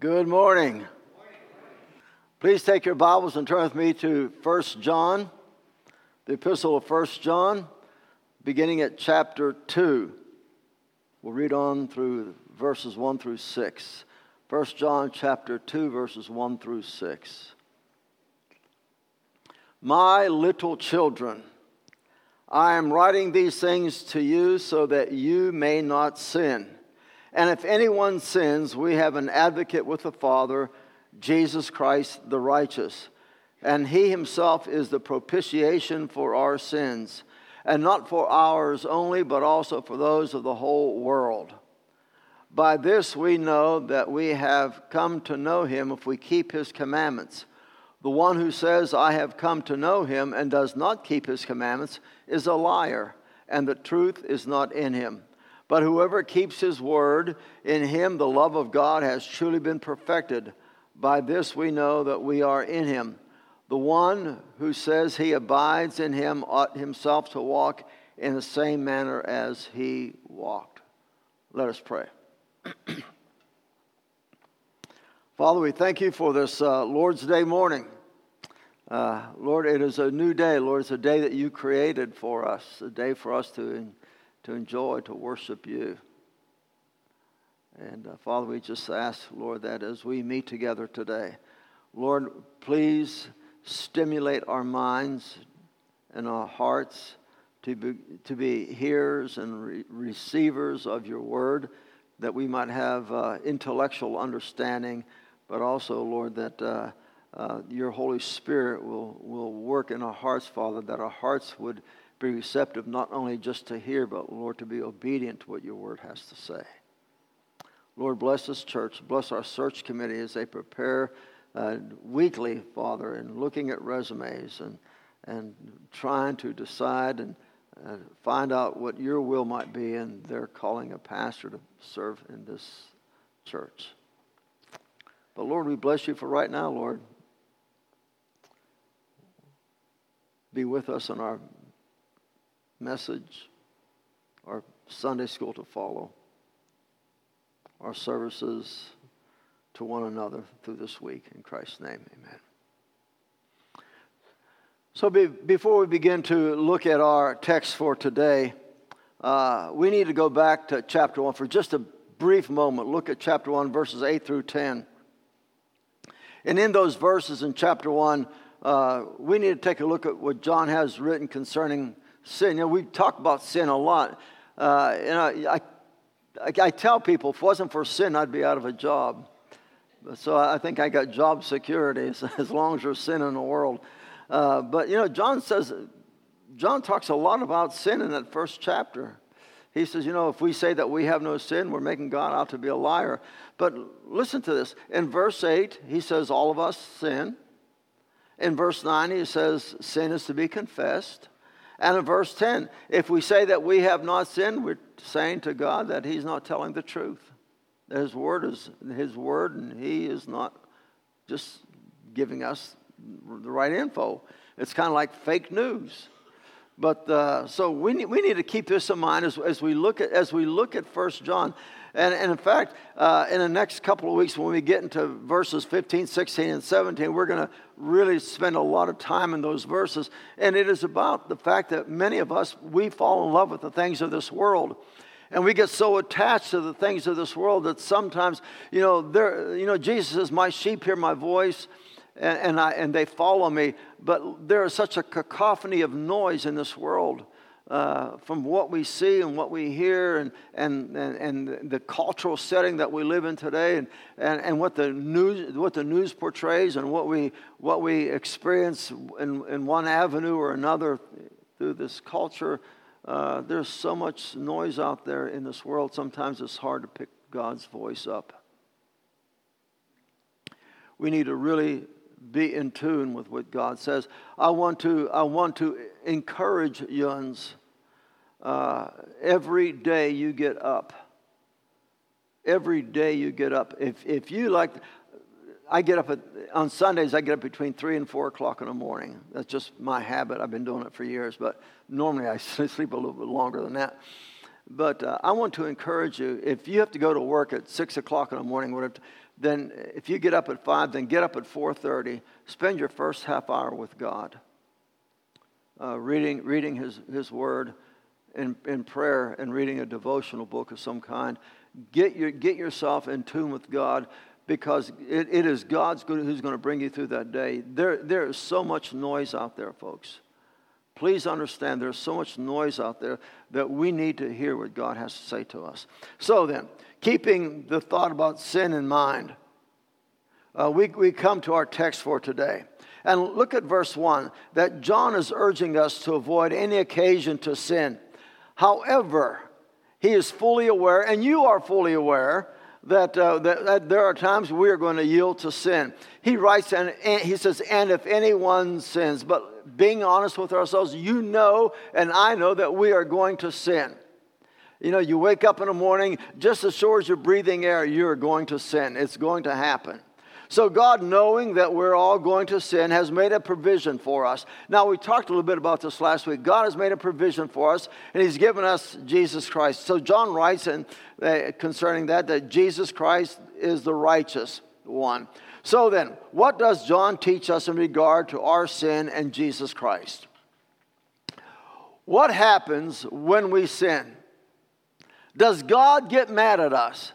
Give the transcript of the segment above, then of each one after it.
Good morning. Please take your Bibles and turn with me to 1 John, the epistle of 1 John, beginning at chapter 2. We'll read on through verses 1 through 6. 1 John chapter 2 verses 1 through 6. My little children, I am writing these things to you so that you may not sin. And if anyone sins, we have an advocate with the Father, Jesus Christ the righteous. And he himself is the propitiation for our sins, and not for ours only, but also for those of the whole world. By this we know that we have come to know him if we keep his commandments. The one who says, I have come to know him, and does not keep his commandments, is a liar, and the truth is not in him. But whoever keeps his word, in him the love of God has truly been perfected. By this we know that we are in him. The one who says he abides in him ought himself to walk in the same manner as he walked. Let us pray. Father, we thank you for this uh, Lord's Day morning. Uh, Lord, it is a new day. Lord, it's a day that you created for us, a day for us to, to enjoy, to worship you. And uh, Father, we just ask, Lord, that as we meet together today, Lord, please stimulate our minds and our hearts to be, to be hearers and re- receivers of your word, that we might have uh, intellectual understanding but also, Lord, that uh, uh, your Holy Spirit will, will work in our hearts, Father, that our hearts would be receptive not only just to hear, but, Lord, to be obedient to what your word has to say. Lord, bless this church. Bless our search committee as they prepare uh, weekly, Father, and looking at resumes and, and trying to decide and uh, find out what your will might be in their calling a pastor to serve in this church. But Lord, we bless you for right now, Lord. Be with us in our message, our Sunday school to follow, our services to one another through this week. In Christ's name, amen. So, be, before we begin to look at our text for today, uh, we need to go back to chapter 1 for just a brief moment. Look at chapter 1, verses 8 through 10. And in those verses in chapter 1, uh, we need to take a look at what John has written concerning sin. You know, we talk about sin a lot. Uh, and I, I, I, tell people, if it wasn't for sin, I'd be out of a job. So I think I got job security as, as long as there's sin in the world. Uh, but, you know, John says, John talks a lot about sin in that first chapter. He says, you know, if we say that we have no sin, we're making God out to be a liar. But listen to this. In verse 8, he says, all of us sin. In verse 9, he says, sin is to be confessed. And in verse 10, if we say that we have not sinned, we're saying to God that he's not telling the truth. His word is his word, and he is not just giving us the right info. It's kind of like fake news. But uh, so we need, we need to keep this in mind as, as we look at as we look at First John. And, and in fact, uh, in the next couple of weeks, when we get into verses 15, 16, and 17, we're going to really spend a lot of time in those verses. And it is about the fact that many of us, we fall in love with the things of this world. And we get so attached to the things of this world that sometimes, you know, there, you know, Jesus says, My sheep hear my voice and, and, I, and they follow me. But there is such a cacophony of noise in this world. Uh, from what we see and what we hear and, and, and, and, the cultural setting that we live in today and, and, and what, the news, what the news portrays and what we, what we experience in, in one avenue or another through this culture, uh, there's so much noise out there in this world, sometimes it's hard to pick God's voice up. We need to really be in tune with what God says. I want to, I want to encourage yuns. Uh, every day you get up. Every day you get up. If, if you like, I get up at, on Sundays, I get up between 3 and 4 o'clock in the morning. That's just my habit. I've been doing it for years, but normally I sleep a little bit longer than that. But uh, I want to encourage you if you have to go to work at 6 o'clock in the morning, whatever, then if you get up at 5, then get up at 4.30. Spend your first half hour with God, uh, reading, reading his, his word in, in prayer and reading a devotional book of some kind. Get, your, get yourself in tune with God because it, it is God's good, who's going to bring you through that day. There, there is so much noise out there, folks. Please understand there's so much noise out there that we need to hear what God has to say to us. So then, keeping the thought about sin in mind, uh, we, we come to our text for today. And look at verse 1 that John is urging us to avoid any occasion to sin. However, he is fully aware, and you are fully aware, that, uh, that, that, there are times we are going to yield to sin. He writes, and, and he says, and if anyone sins, but being honest with ourselves, you know, and I know that we are going to sin. You know, you wake up in the morning, just as sure as you're breathing air, you're going to sin. It's going to happen. So, God, knowing that we're all going to sin, has made a provision for us. Now, we talked a little bit about this last week. God has made a provision for us, and He's given us Jesus Christ. So, John writes in, uh, concerning that that Jesus Christ is the righteous one. So, then, what does John teach us in regard to our sin and Jesus Christ? What happens when we sin? Does God get mad at us?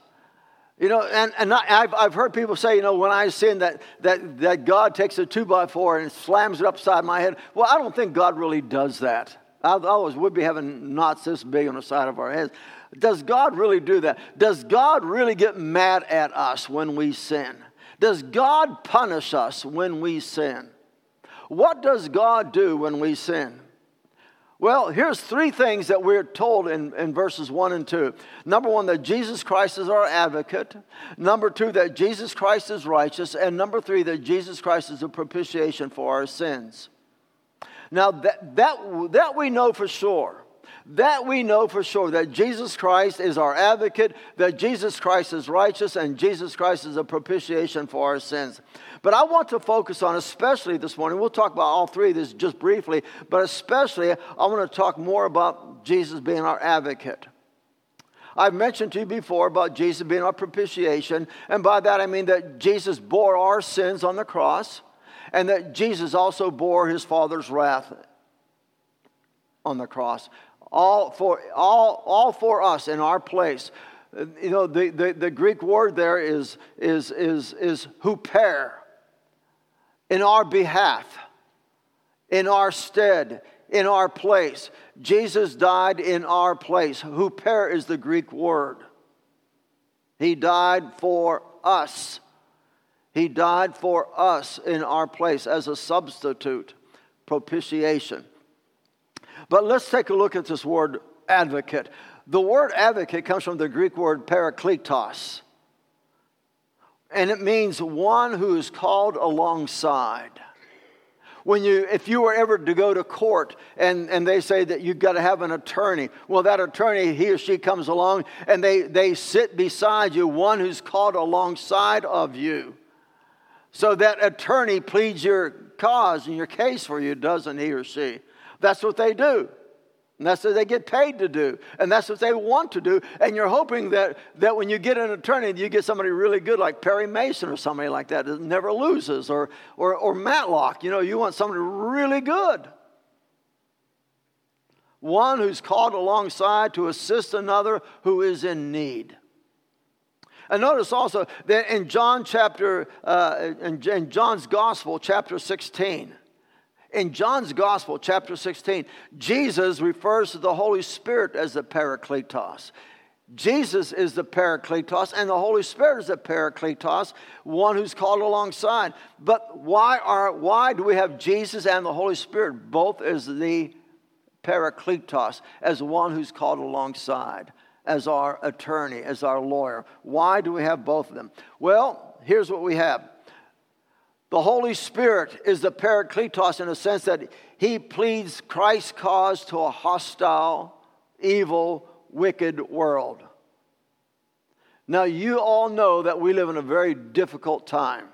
You know, and, and I've, I've heard people say, you know, when I sin, that, that, that God takes a two by four and slams it upside my head. Well, I don't think God really does that. I always would be having knots this big on the side of our heads. Does God really do that? Does God really get mad at us when we sin? Does God punish us when we sin? What does God do when we sin? Well, here's three things that we're told in, in verses 1 and 2. Number one, that Jesus Christ is our advocate. Number two, that Jesus Christ is righteous. And number three, that Jesus Christ is a propitiation for our sins. Now, that, that, that we know for sure. That we know for sure that Jesus Christ is our advocate, that Jesus Christ is righteous, and Jesus Christ is a propitiation for our sins. But I want to focus on, especially this morning, we'll talk about all three of these just briefly, but especially I want to talk more about Jesus being our advocate. I've mentioned to you before about Jesus being our propitiation, and by that I mean that Jesus bore our sins on the cross, and that Jesus also bore his Father's wrath on the cross. All for, all, all for us in our place. You know, the, the, the Greek word there is, is, is, is huper in our behalf, in our stead, in our place. Jesus died in our place. Huper is the Greek word. He died for us. He died for us in our place as a substitute, propitiation. But let's take a look at this word advocate. The word advocate comes from the Greek word parakletos and it means one who is called alongside. When you, if you were ever to go to court and, and they say that you've got to have an attorney, well, that attorney, he or she comes along and they, they sit beside you, one who's called alongside of you. So that attorney pleads your cause and your case for you, doesn't he or she? That's what they do. And that's what they get paid to do. And that's what they want to do. And you're hoping that, that when you get an attorney, you get somebody really good like Perry Mason or somebody like that that never loses, or, or, or Matlock. You know, you want somebody really good. One who's called alongside to assist another who is in need. And notice also that in John chapter, uh, in, in John's Gospel, chapter 16, in John's Gospel, chapter 16, Jesus refers to the Holy Spirit as the Parakletos. Jesus is the Parakletos, and the Holy Spirit is the Parakletos, one who's called alongside. But why, are, why do we have Jesus and the Holy Spirit both as the Parakletos, as one who's called alongside, as our attorney, as our lawyer? Why do we have both of them? Well, here's what we have the Holy Spirit is the Parakletos in the sense that he pleads Christ's cause to a hostile, evil, wicked world. Now, you all know that we live in a very difficult time.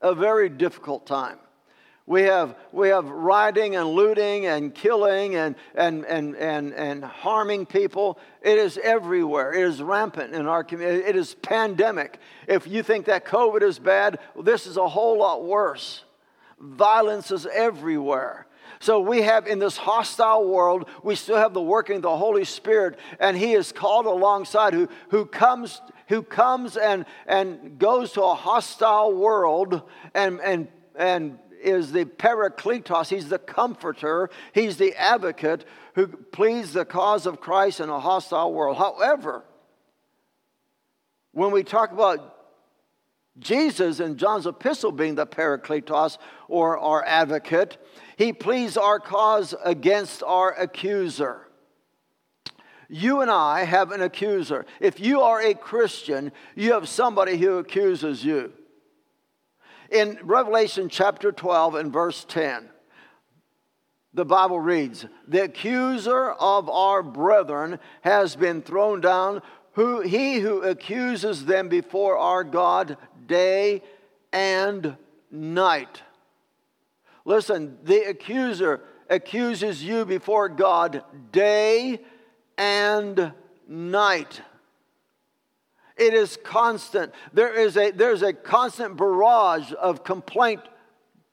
A very difficult time. We have, we have rioting and looting and killing and, and, and, and, and harming people. It is everywhere. It is rampant in our community. It is pandemic. If you think that COVID is bad, this is a whole lot worse. Violence is everywhere. So we have in this hostile world, we still have the working of the Holy Spirit, and He is called alongside who, who comes, who comes and, and goes to a hostile world and, and, and is the Parakletos. He's the comforter. He's the advocate who pleads the cause of Christ in a hostile world. However, when we talk about Jesus in John's epistle being the Parakletos or our advocate, he pleads our cause against our accuser. You and I have an accuser. If you are a Christian, you have somebody who accuses you. In Revelation chapter 12 and verse 10, the Bible reads, The accuser of our brethren has been thrown down, who, he who accuses them before our God day and night. Listen, the accuser accuses you before God day and night. It is constant. There is a, there's a constant barrage of complaint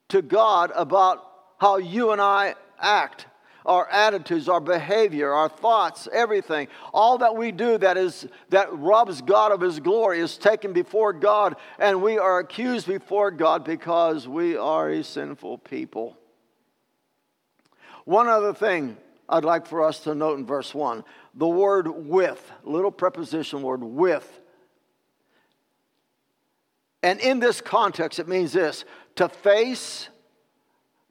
to God about how you and I act, our attitudes, our behavior, our thoughts, everything. All that we do that is that robs God of his glory is taken before God, and we are accused before God because we are a sinful people. One other thing I'd like for us to note in verse 1 the word with, little preposition word with and in this context, it means this to face,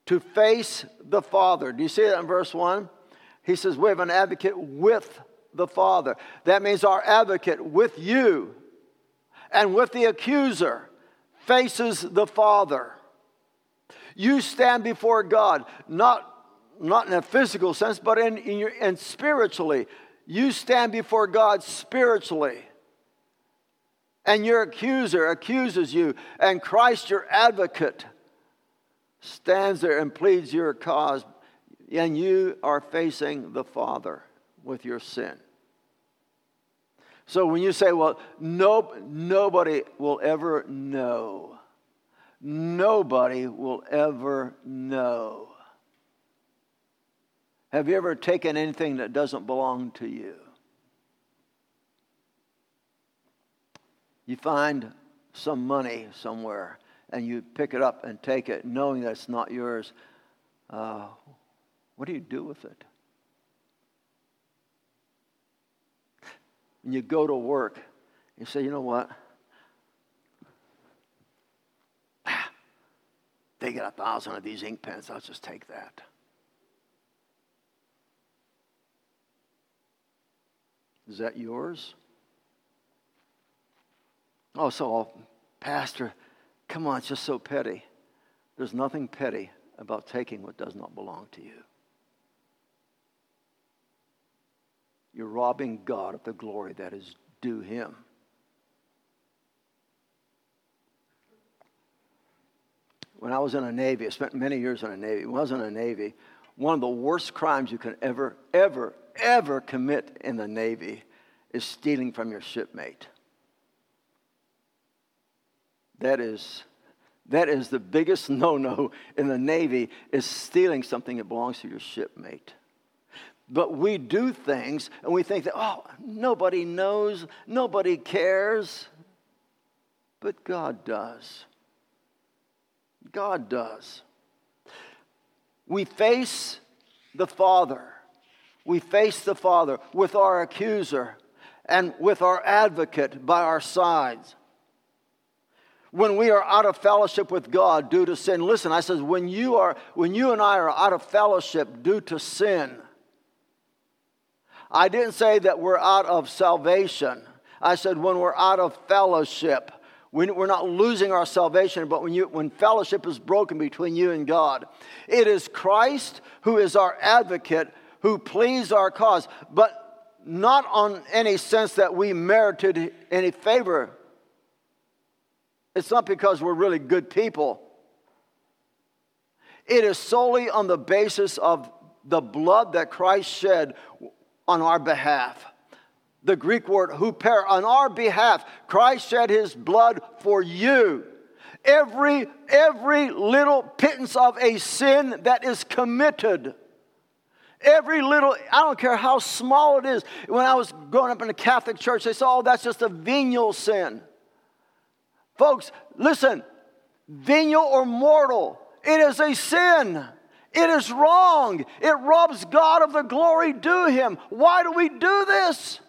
to face the Father. Do you see that in verse 1? He says, We have an advocate with the Father. That means our advocate with you and with the accuser faces the Father. You stand before God, not, not in a physical sense, but in, in, your, in spiritually. You stand before God spiritually and your accuser accuses you, and Christ, your advocate, stands there and pleads your cause, and you are facing the Father with your sin. So when you say, well, nope, nobody will ever know, nobody will ever know. Have you ever taken anything that doesn't belong to you? You find some money somewhere and you pick it up and take it knowing that it's not yours. Uh, what do you do with it? And you go to work, you say, you know what? They got a thousand of these ink pens, I'll just take that. Is that yours? Oh, so, oh, Pastor, come on, it's just so petty. There's nothing petty about taking what does not belong to you. You're robbing God of the glory that is due Him. When I was in the Navy, I spent many years in the Navy. When I was in the Navy, one of the worst crimes you can ever, ever, ever commit in the Navy is stealing from your shipmate. That is, that is the biggest no no in the Navy is stealing something that belongs to your shipmate. But we do things and we think that, oh, nobody knows, nobody cares. But God does. God does. We face the Father. We face the Father with our accuser and with our advocate by our sides when we are out of fellowship with God due to sin. Listen, I says when you are when you and I are out of fellowship due to sin. I didn't say that we're out of salvation. I said when we're out of fellowship. We're not losing our salvation, but when, you, when fellowship is broken between you and God, it is Christ who is our advocate, who pleads our cause, but not on any sense that we merited any favor it's not because we're really good people. It is solely on the basis of the blood that Christ shed on our behalf. The Greek word huper, on our behalf, Christ shed his blood for you. Every, every little pittance of a sin that is committed, every little, I don't care how small it is. When I was growing up in the Catholic Church, they said, oh, that's just a venial sin. Folks, listen, venial or mortal, it is a sin. It is wrong. It robs God of the glory due him. Why do we do this?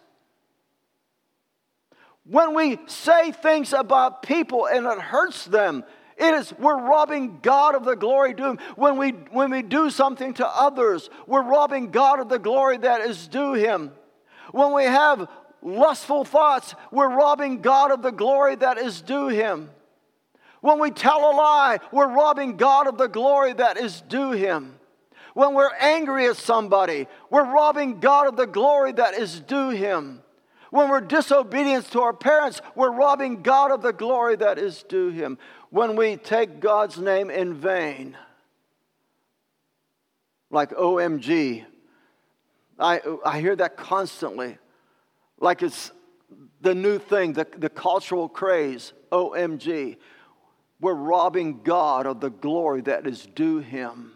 When we say things about people and it hurts them, it is we're robbing God of the glory due him. When we when we do something to others, we're robbing God of the glory that is due him. When we have lustful thoughts, we're robbing God of the glory that is due him. When we tell a lie, we're robbing God of the glory that is due him. When we're angry at somebody, we're robbing God of the glory that is due him. When we're disobedient to our parents, we're robbing God of the glory that is due him. When we take God's name in vain, like OMG, I, I hear that constantly, like it's the new thing, the, the cultural craze, OMG we're robbing God of the glory that is due him.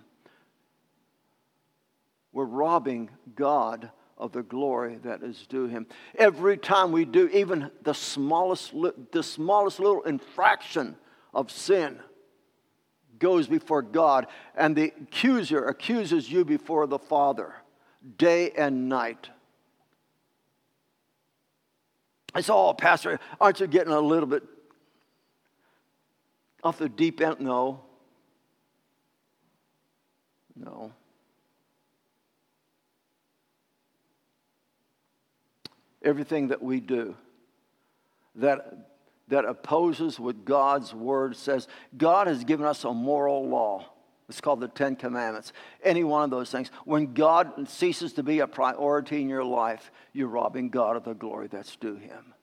We're robbing God of the glory that is due him. Every time we do even the smallest, the smallest little infraction of sin goes before God, and the accuser accuses you before the Father day and night. I said, Oh, Pastor, aren't you getting a little bit off the deep end? No. No. Everything that we do that, that opposes what God's word says, God has given us a moral law. It's called the Ten Commandments. Any one of those things. When God ceases to be a priority in your life, you're robbing God of the glory that's due Him.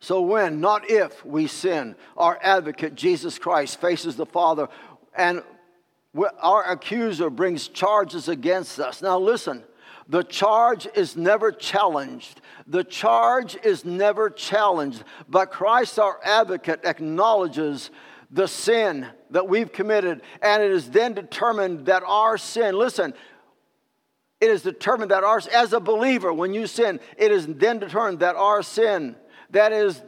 So when, not if, we sin, our advocate, Jesus Christ, faces the Father, and our accuser brings charges against us. Now listen, the charge is never challenged. The charge is never challenged. But Christ, our advocate, acknowledges the sin that we've committed, and it is then determined that our sin, listen, it is determined that ours, as a believer, when you sin, it is then determined that our sin that is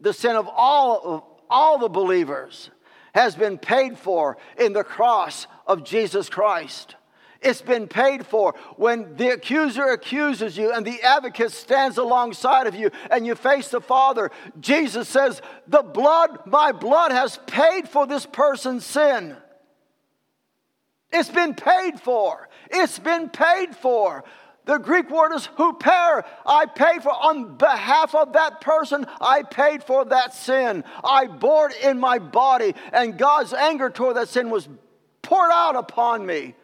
the sin of all, of all the believers, has been paid for in the cross of Jesus Christ. It's been paid for. When the accuser accuses you and the advocate stands alongside of you and you face the Father, Jesus says, The blood, my blood has paid for this person's sin. It's been paid for. It's been paid for. The Greek word is huper. I paid for, on behalf of that person, I paid for that sin. I bore it in my body, and God's anger toward that sin was poured out upon me.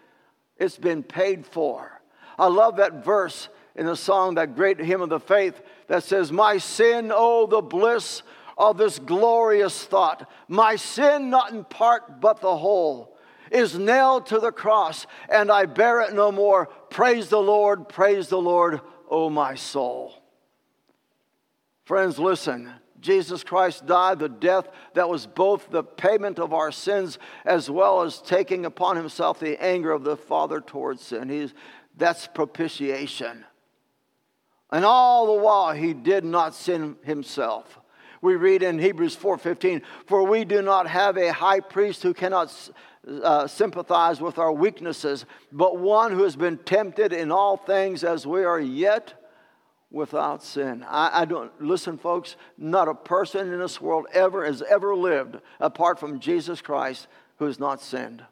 It's been paid for. I love that verse in the song, that great hymn of the faith that says, My sin, oh, the bliss of this glorious thought. My sin, not in part, but the whole is nailed to the cross, and I bear it no more. Praise the Lord, praise the Lord, O my soul. Friends, listen. Jesus Christ died the death that was both the payment of our sins as well as taking upon himself the anger of the Father towards sin. He's, that's propitiation. And all the while, he did not sin himself. We read in Hebrews 4:15, "For we do not have a high priest who cannot uh, sympathize with our weaknesses, but one who has been tempted in all things as we are yet without sin. I, I, don't, listen, folks, not a person in this world ever has ever lived apart from Jesus Christ who has not sinned.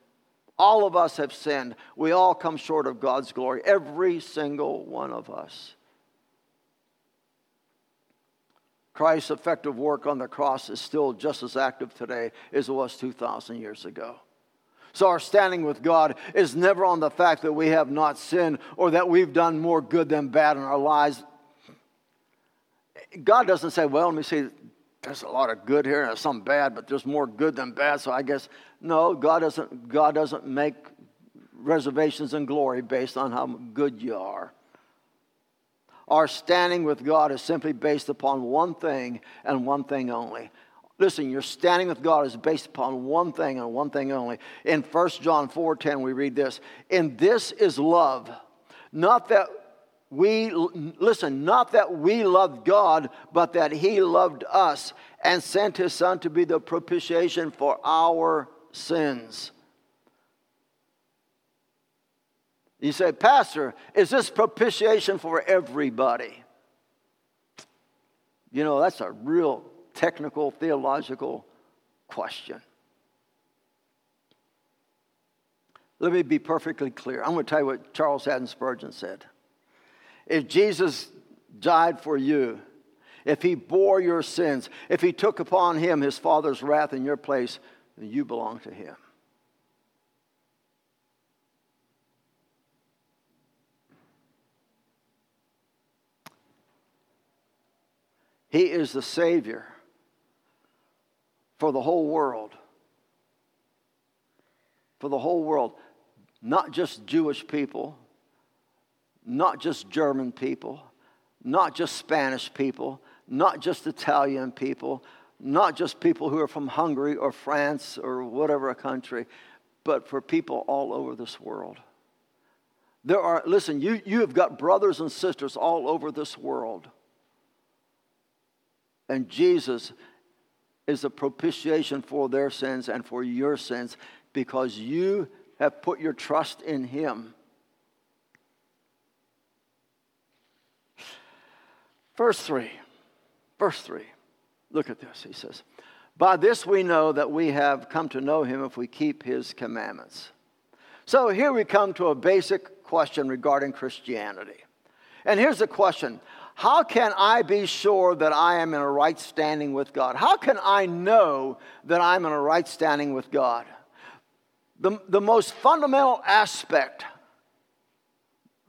All of us have sinned. We all come short of God's glory, every single one of us. Christ's effective work on the cross is still just as active today as it was 2,000 years ago. So our standing with God is never on the fact that we have not sinned or that we've done more good than bad in our lives. God doesn't say, well, let me see, there's a lot of good here and there's some bad, but there's more good than bad. So I guess no, God doesn't. God doesn't make reservations in glory based on how good you are. Our standing with God is simply based upon one thing and one thing only. Listen, your standing with God is based upon one thing and one thing only. In 1 John 4:10 we read this, "In this is love, not that we listen, not that we loved God, but that he loved us and sent his son to be the propitiation for our sins." You say, Pastor, is this propitiation for everybody? You know, that's a real technical, theological question. Let me be perfectly clear. I'm going to tell you what Charles Haddon Spurgeon said. If Jesus died for you, if he bore your sins, if he took upon him his Father's wrath in your place, then you belong to him. He is the Savior for the whole world. For the whole world. Not just Jewish people, not just German people, not just Spanish people, not just Italian people, not just people who are from Hungary or France or whatever a country, but for people all over this world. There are, listen, you, you have got brothers and sisters all over this world and Jesus is a propitiation for their sins and for your sins because you have put your trust in Him. Verse 3. Verse 3. Look at this. He says, By this we know that we have come to know Him if we keep His commandments. So here we come to a basic question regarding Christianity. And here's the question how can I be sure that I am in a right standing with God? How can I know that I'm in a right standing with God? The, the most fundamental aspect,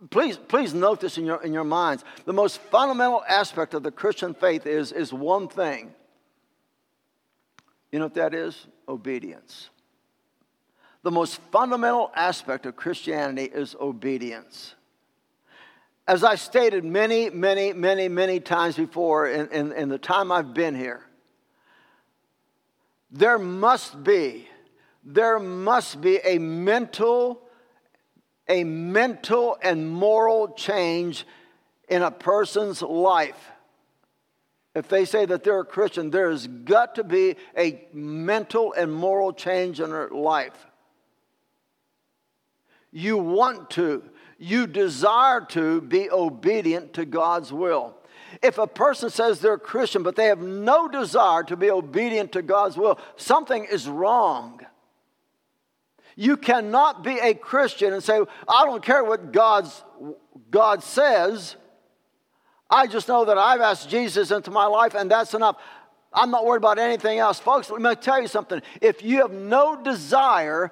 please, please note this in your, in your minds. The most fundamental aspect of the Christian faith is, is one thing. You know what that is? Obedience. The most fundamental aspect of Christianity is obedience. As I stated many, many, many, many times before in, in, in the time I've been here, there must be, there must be a mental, a mental and moral change in a person's life. If they say that they're a Christian, there's got to be a mental and moral change in their life. You want to you desire to be obedient to God's will. If a person says they're a Christian, but they have no desire to be obedient to God's will, something is wrong. You cannot be a Christian and say, I don't care what God's, God says. I just know that I've asked Jesus into my life, and that's enough. I'm not worried about anything else. Folks, let me tell you something. If you have no desire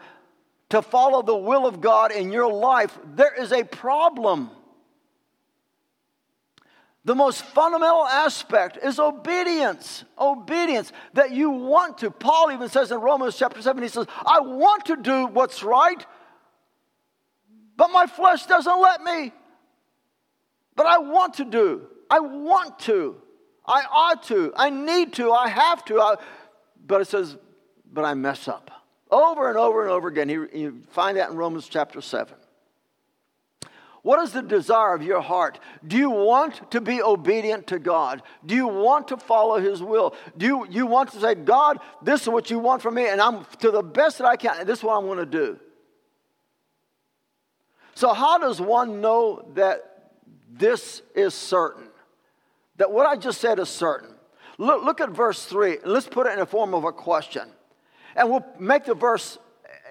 to follow the will of God in your life, there is a problem. The most fundamental aspect is obedience. Obedience that you want to. Paul even says in Romans chapter 7, he says, I want to do what's right, but my flesh doesn't let me. But I want to do. I want to. I ought to. I need to. I have to. I, but it says, but I mess up. Over and over and over again. You, you find that in Romans chapter 7. What is the desire of your heart? Do you want to be obedient to God? Do you want to follow His will? Do you, you want to say, God, this is what you want from me, and I'm to the best that I can, this is what I'm going to do? So, how does one know that this is certain? That what I just said is certain? Look, look at verse 3, and let's put it in the form of a question. And we'll make the verse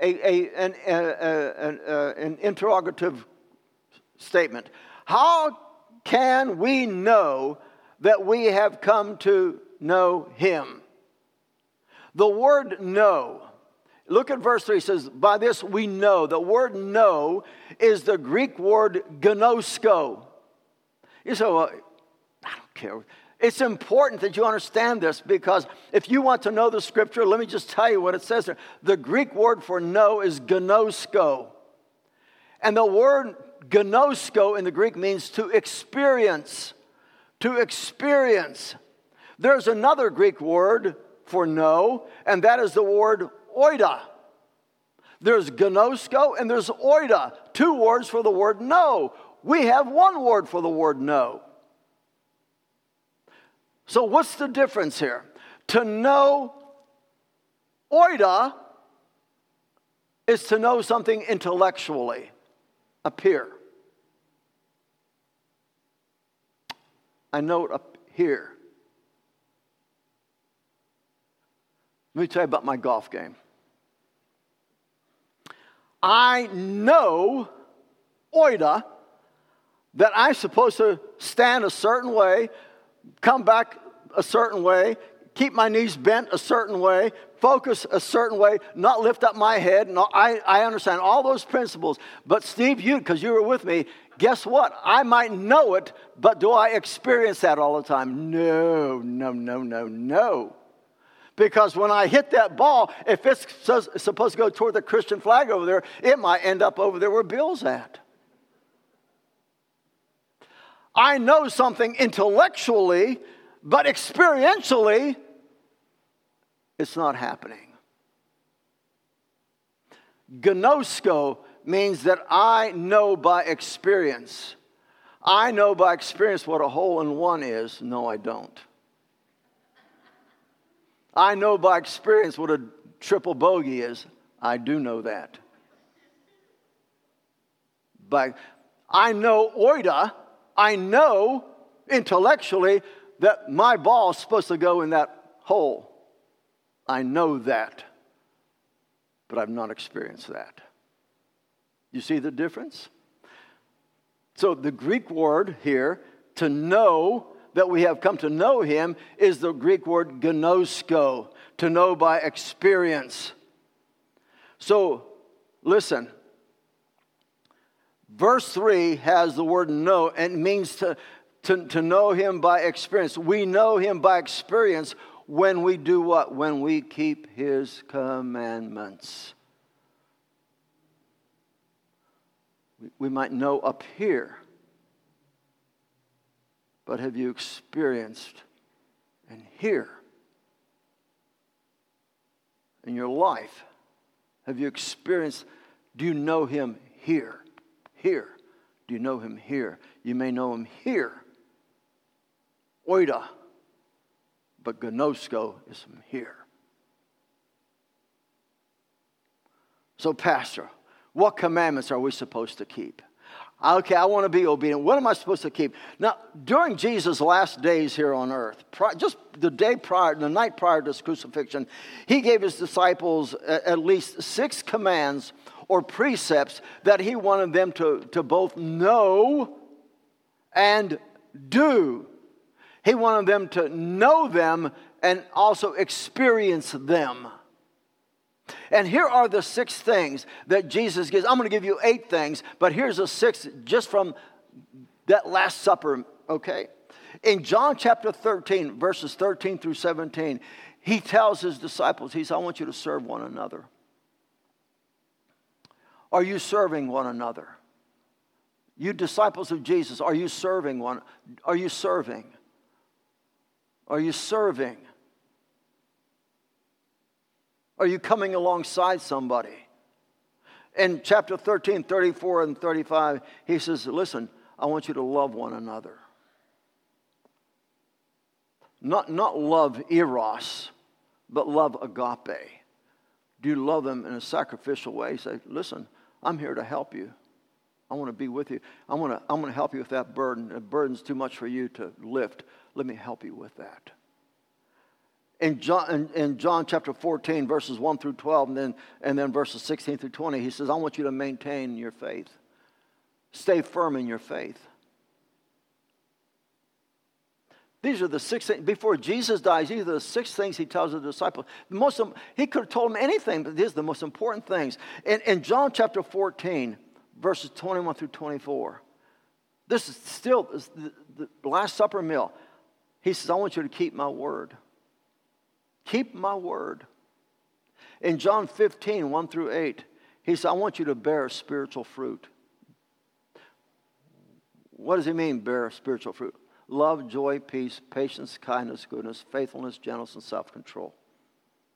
a, a, an, a, uh, an interrogative statement. How can we know that we have come to know him? The word know, look at verse 3, it says, By this we know. The word know is the Greek word gnosko. You say, well, I don't care. It's important that you understand this because if you want to know the scripture, let me just tell you what it says there. The Greek word for know is gnosko. And the word gnosko in the Greek means to experience. To experience. There's another Greek word for know, and that is the word oida. There's gnosko and there's oida, two words for the word know. We have one word for the word know. So, what's the difference here? To know oida is to know something intellectually, appear. I know it up here. Let me tell you about my golf game. I know, oida, that I'm supposed to stand a certain way, come back a certain way, keep my knees bent a certain way, focus a certain way, not lift up my head. No, I, I understand all those principles. But Steve, you, because you were with me, guess what? I might know it, but do I experience that all the time? No, no, no, no, no. Because when I hit that ball, if it's supposed to go toward the Christian flag over there, it might end up over there where Bill's at. I know something intellectually, but experientially, it's not happening. Gnosko means that I know by experience. I know by experience what a hole in one is. No, I don't. I know by experience what a triple bogey is. I do know that. But I know oida, I know intellectually that my ball is supposed to go in that hole. I know that. But I've not experienced that. You see the difference? So the Greek word here, to know, that we have come to know him is the Greek word gnosko, to know by experience. So, listen. Verse 3 has the word know and means to, to, to know him by experience. We know him by experience when we do what? When we keep his commandments. We, might know up here but have you experienced and here in your life? Have you experienced? Do you know him here? Here. Do you know him here? You may know him here. Oida. But Gnosko is from here. So, Pastor, what commandments are we supposed to keep? Okay, I want to be obedient. What am I supposed to keep? Now, during Jesus' last days here on earth, just the day prior, the night prior to his crucifixion, he gave his disciples at least six commands or precepts that he wanted them to, to both know and do. He wanted them to know them and also experience them. And here are the six things that Jesus gives. I'm going to give you eight things, but here's the six just from that Last Supper, okay? In John chapter 13, verses 13 through 17, he tells his disciples, He says, I want you to serve one another. Are you serving one another? You disciples of Jesus, are you serving one? Are you serving? Are you serving? Are you coming alongside somebody? In chapter 13, 34, and 35, he says, Listen, I want you to love one another. Not, not love eros, but love agape. Do you love them in a sacrificial way? Say, Listen, I'm here to help you. I want to be with you. I want to, I'm going to help you with that burden. The burden's too much for you to lift. Let me help you with that in John, in, in, John chapter 14, verses 1 through 12, and then, and then verses 16 through 20, he says, I want you to maintain your faith. Stay firm in your faith. These are the six things, before Jesus dies, these are the six things he tells the disciples. The most, he could have told them anything, but these are the most important things. In, in John chapter 14, verses 21 through 24, this is still the, the Last Supper meal. He says, I want you to keep my word. Keep my word. In John 15, 1 through 8, he says, I want you to bear spiritual fruit. What does he mean, bear spiritual fruit? Love, joy, peace, patience, kindness, goodness, faithfulness, gentleness, and self control.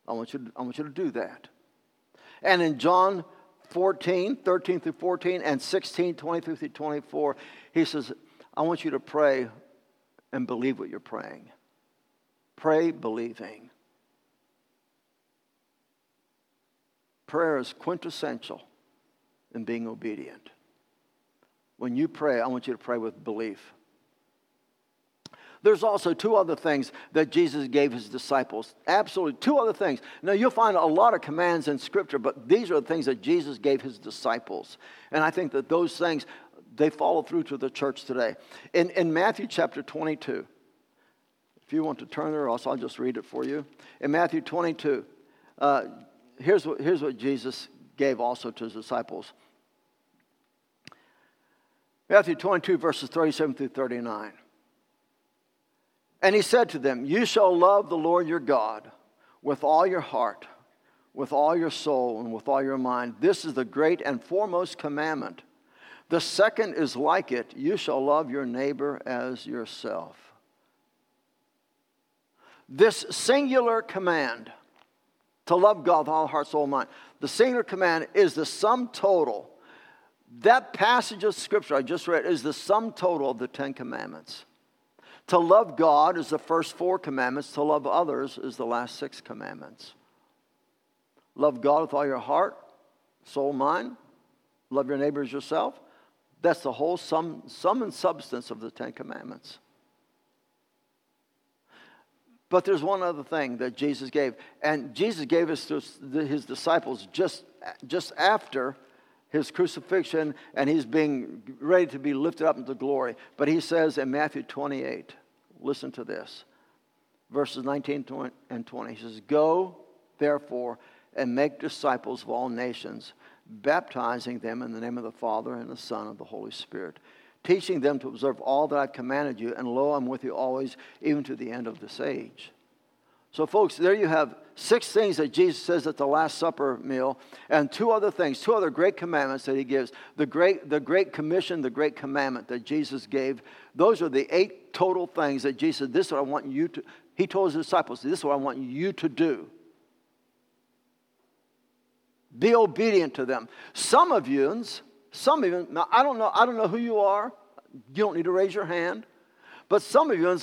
I want, you I want you to do that. And in John 14, 13 through 14, and 16, 23 through 24, he says, I want you to pray and believe what you're praying. Pray believing. Prayer is quintessential in being obedient. When you pray, I want you to pray with belief. There's also two other things that Jesus gave his disciples. Absolutely, two other things. Now, you'll find a lot of commands in Scripture, but these are the things that Jesus gave his disciples. And I think that those things, they follow through to the church today. In, in Matthew chapter 22, if you want to turn there, else I'll just read it for you. In Matthew 22, uh, here's, what, here's what Jesus gave also to his disciples. Matthew 22, verses 37 through 39. And he said to them, You shall love the Lord your God with all your heart, with all your soul, and with all your mind. This is the great and foremost commandment. The second is like it you shall love your neighbor as yourself. This singular command to love God with all heart, soul, mind, the singular command is the sum total. That passage of scripture I just read is the sum total of the Ten Commandments. To love God is the first four commandments, to love others is the last six commandments. Love God with all your heart, soul, mind. Love your neighbors yourself. That's the whole sum, sum and substance of the Ten Commandments. But there's one other thing that Jesus gave. And Jesus gave us to his disciples just, just after his crucifixion and he's being ready to be lifted up into glory. But he says in Matthew 28, listen to this, verses 19 and 20. He says, Go, therefore, and make disciples of all nations, baptizing them in the name of the Father and the Son and the Holy Spirit, teaching them to observe all that I've commanded you, and lo, I'm with you always, even to the end of this age. So, folks, there you have six things that Jesus says at the Last Supper meal, and two other things, two other great commandments that he gives. The great, the great commission, the great commandment that Jesus gave. Those are the eight total things that Jesus said, This is what I want you to, he told his disciples, This is what I want you to do. Be obedient to them. Some of you, some of you, now I don't know, I don't know who you are. You don't need to raise your hand. But some of you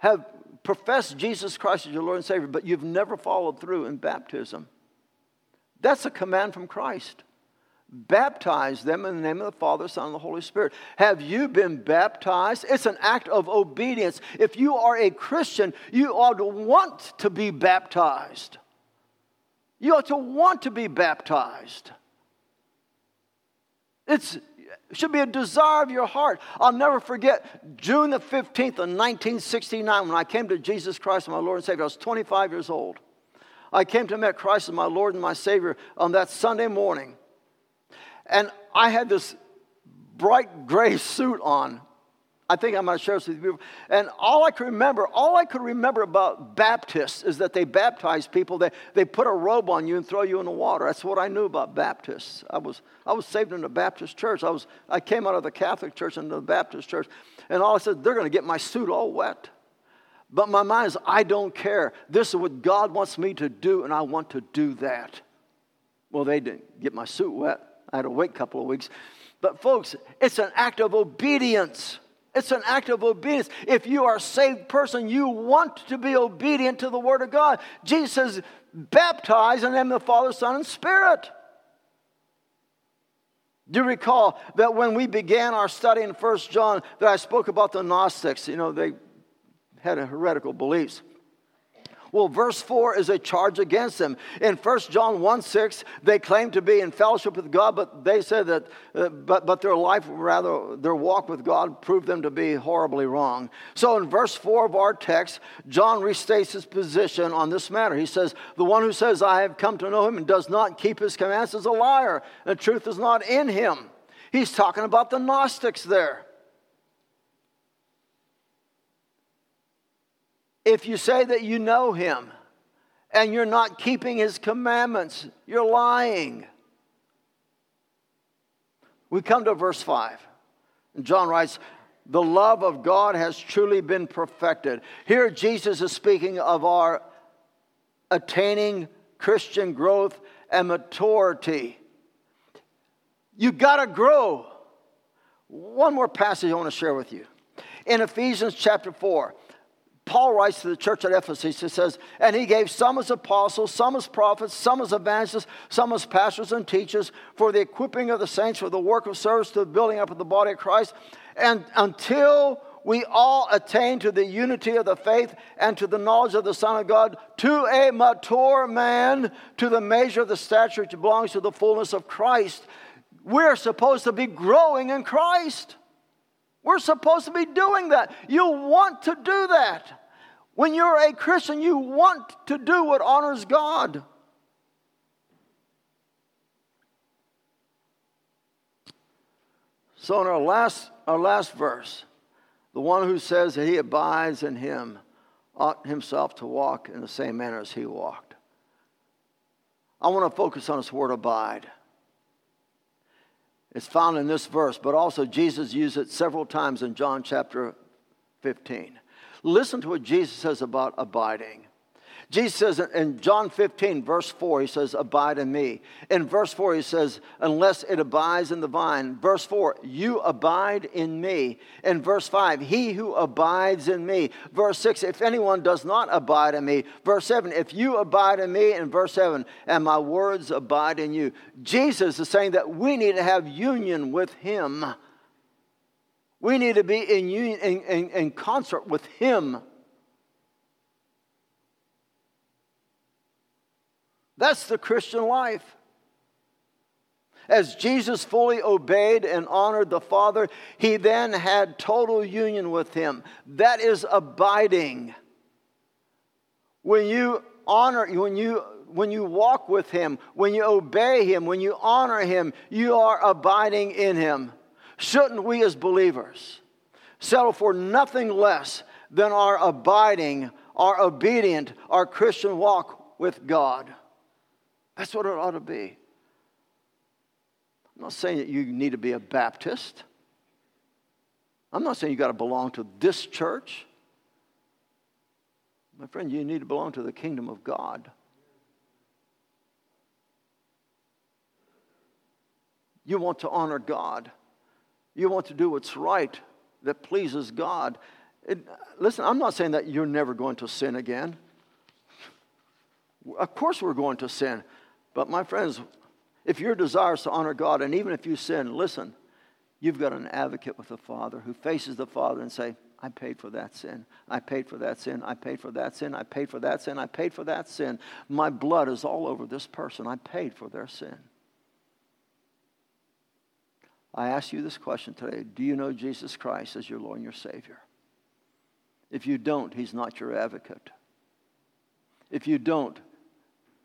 have profess Jesus Christ as your Lord and Savior, but you've never followed through in baptism. That's a command from Christ. Baptize them in the name of the Father, Son, and the Holy Spirit. Have you been baptized? It's an act of obedience. If you are a Christian, you ought to want to be baptized. You ought to want to be baptized. It's should be a desire of your heart. I'll never forget June the 15th of 1969 when I came to Jesus Christ, my Lord and Savior. I was 25 years old. I came to meet Christ as my Lord and my Savior on that Sunday morning. And I had this bright gray suit on. I think I might share this with you. And all I could remember, all I could remember about Baptists is that they baptize people. They, they put a robe on you and throw you in the water. That's what I knew about Baptists. I was, I was saved in a Baptist church. I, was, I came out of the Catholic church into the Baptist church. And all I said, they're going to get my suit all wet. But my mind is, I don't care. This is what God wants me to do, and I want to do that. Well, they didn't get my suit wet. I had to wait a couple of weeks. But, folks, it's an act of obedience. It's an act of obedience. If you are a saved person, you want to be obedient to the Word of God. Jesus says, baptize in the name of the Father, Son, and Spirit. Do you recall that when we began our study in First John, that I spoke about the Gnostics? You know, they had heretical beliefs. Well, verse 4 is a charge against them. In 1 John 1 6, they claim to be in fellowship with God, but they said that, uh, but, but their life, rather, their walk with God proved them to be horribly wrong. So in verse 4 of our text, John restates his position on this matter. He says, The one who says, I have come to know him and does not keep his commands is a liar, and truth is not in him. He's talking about the Gnostics there. If you say that you know him and you're not keeping his commandments, you're lying. We come to verse 5. And John writes, The love of God has truly been perfected. Here, Jesus is speaking of our attaining Christian growth and maturity. You've got to grow. One more passage I want to share with you. In Ephesians chapter 4, Paul writes to the church at Ephesus, he says, And he gave some as apostles, some as prophets, some as evangelists, some as pastors and teachers for the equipping of the saints for the work of service to the building up of the body of Christ. And until we all attain to the unity of the faith and to the knowledge of the Son of God, to a mature man, to the measure of the stature which belongs to the fullness of Christ. We're supposed to be growing in Christ. We're supposed to be doing that. You want to do that. When you're a Christian, you want to do what honors God. So, in our last, our last verse, the one who says that he abides in him ought himself to walk in the same manner as he walked. I want to focus on this word abide. It's found in this verse, but also Jesus used it several times in John chapter 15. Listen to what Jesus says about abiding. Jesus says in John 15, verse 4, he says, Abide in me. In verse 4, he says, Unless it abides in the vine. Verse 4, You abide in me. In verse 5, He who abides in me. Verse 6, If anyone does not abide in me. Verse 7, If you abide in me. And verse 7, And my words abide in you. Jesus is saying that we need to have union with Him. We need to be in, union, in, in, in concert with Him. That's the Christian life. As Jesus fully obeyed and honored the Father, he then had total union with him. That is abiding. When you honor, when you when you walk with him, when you obey him, when you honor him, you are abiding in him. Shouldn't we as believers settle for nothing less than our abiding, our obedient, our Christian walk with God? That's what it ought to be. I'm not saying that you need to be a Baptist. I'm not saying you got to belong to this church. My friend, you need to belong to the kingdom of God. You want to honor God. You want to do what's right that pleases God. It, uh, listen, I'm not saying that you're never going to sin again. Of course, we're going to sin. But my friends, if your desire is to honor God, and even if you sin, listen, you've got an advocate with the Father who faces the Father and say, I paid for that sin. I paid for that sin. I paid for that sin. I paid for that sin. I paid for that sin. My blood is all over this person. I paid for their sin. I ask you this question today Do you know Jesus Christ as your Lord and your Savior? If you don't, He's not your advocate. If you don't,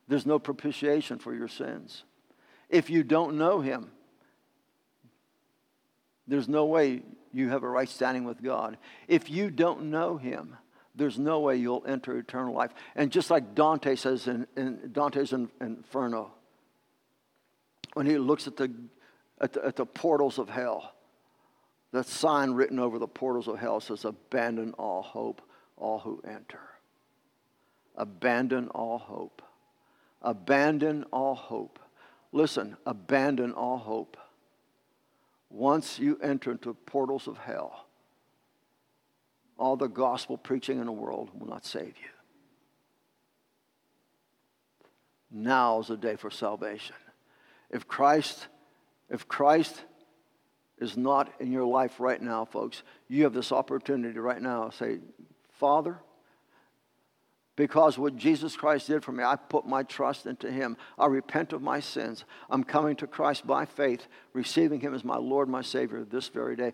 there's no propitiation for your sins. If you don't know him, there's no way you have a right standing with God. If you don't know him, there's no way you'll enter eternal life. And just like Dante says in, in Dante's Inferno, when he looks at the, at the, at the portals of hell, that sign written over the portals of hell says, Abandon all hope, all who enter. Abandon all hope. Abandon all hope. Listen, abandon all hope. Once you enter into portals of hell, all the gospel preaching in the world will not save you. Now is the day for salvation. If Christ, if Christ is not in your life right now, folks, you have this opportunity right now say, Father, because what Jesus Christ did for me, I put my trust into Him. I repent of my sins. I'm coming to Christ by faith, receiving Him as my Lord, my Savior this very day.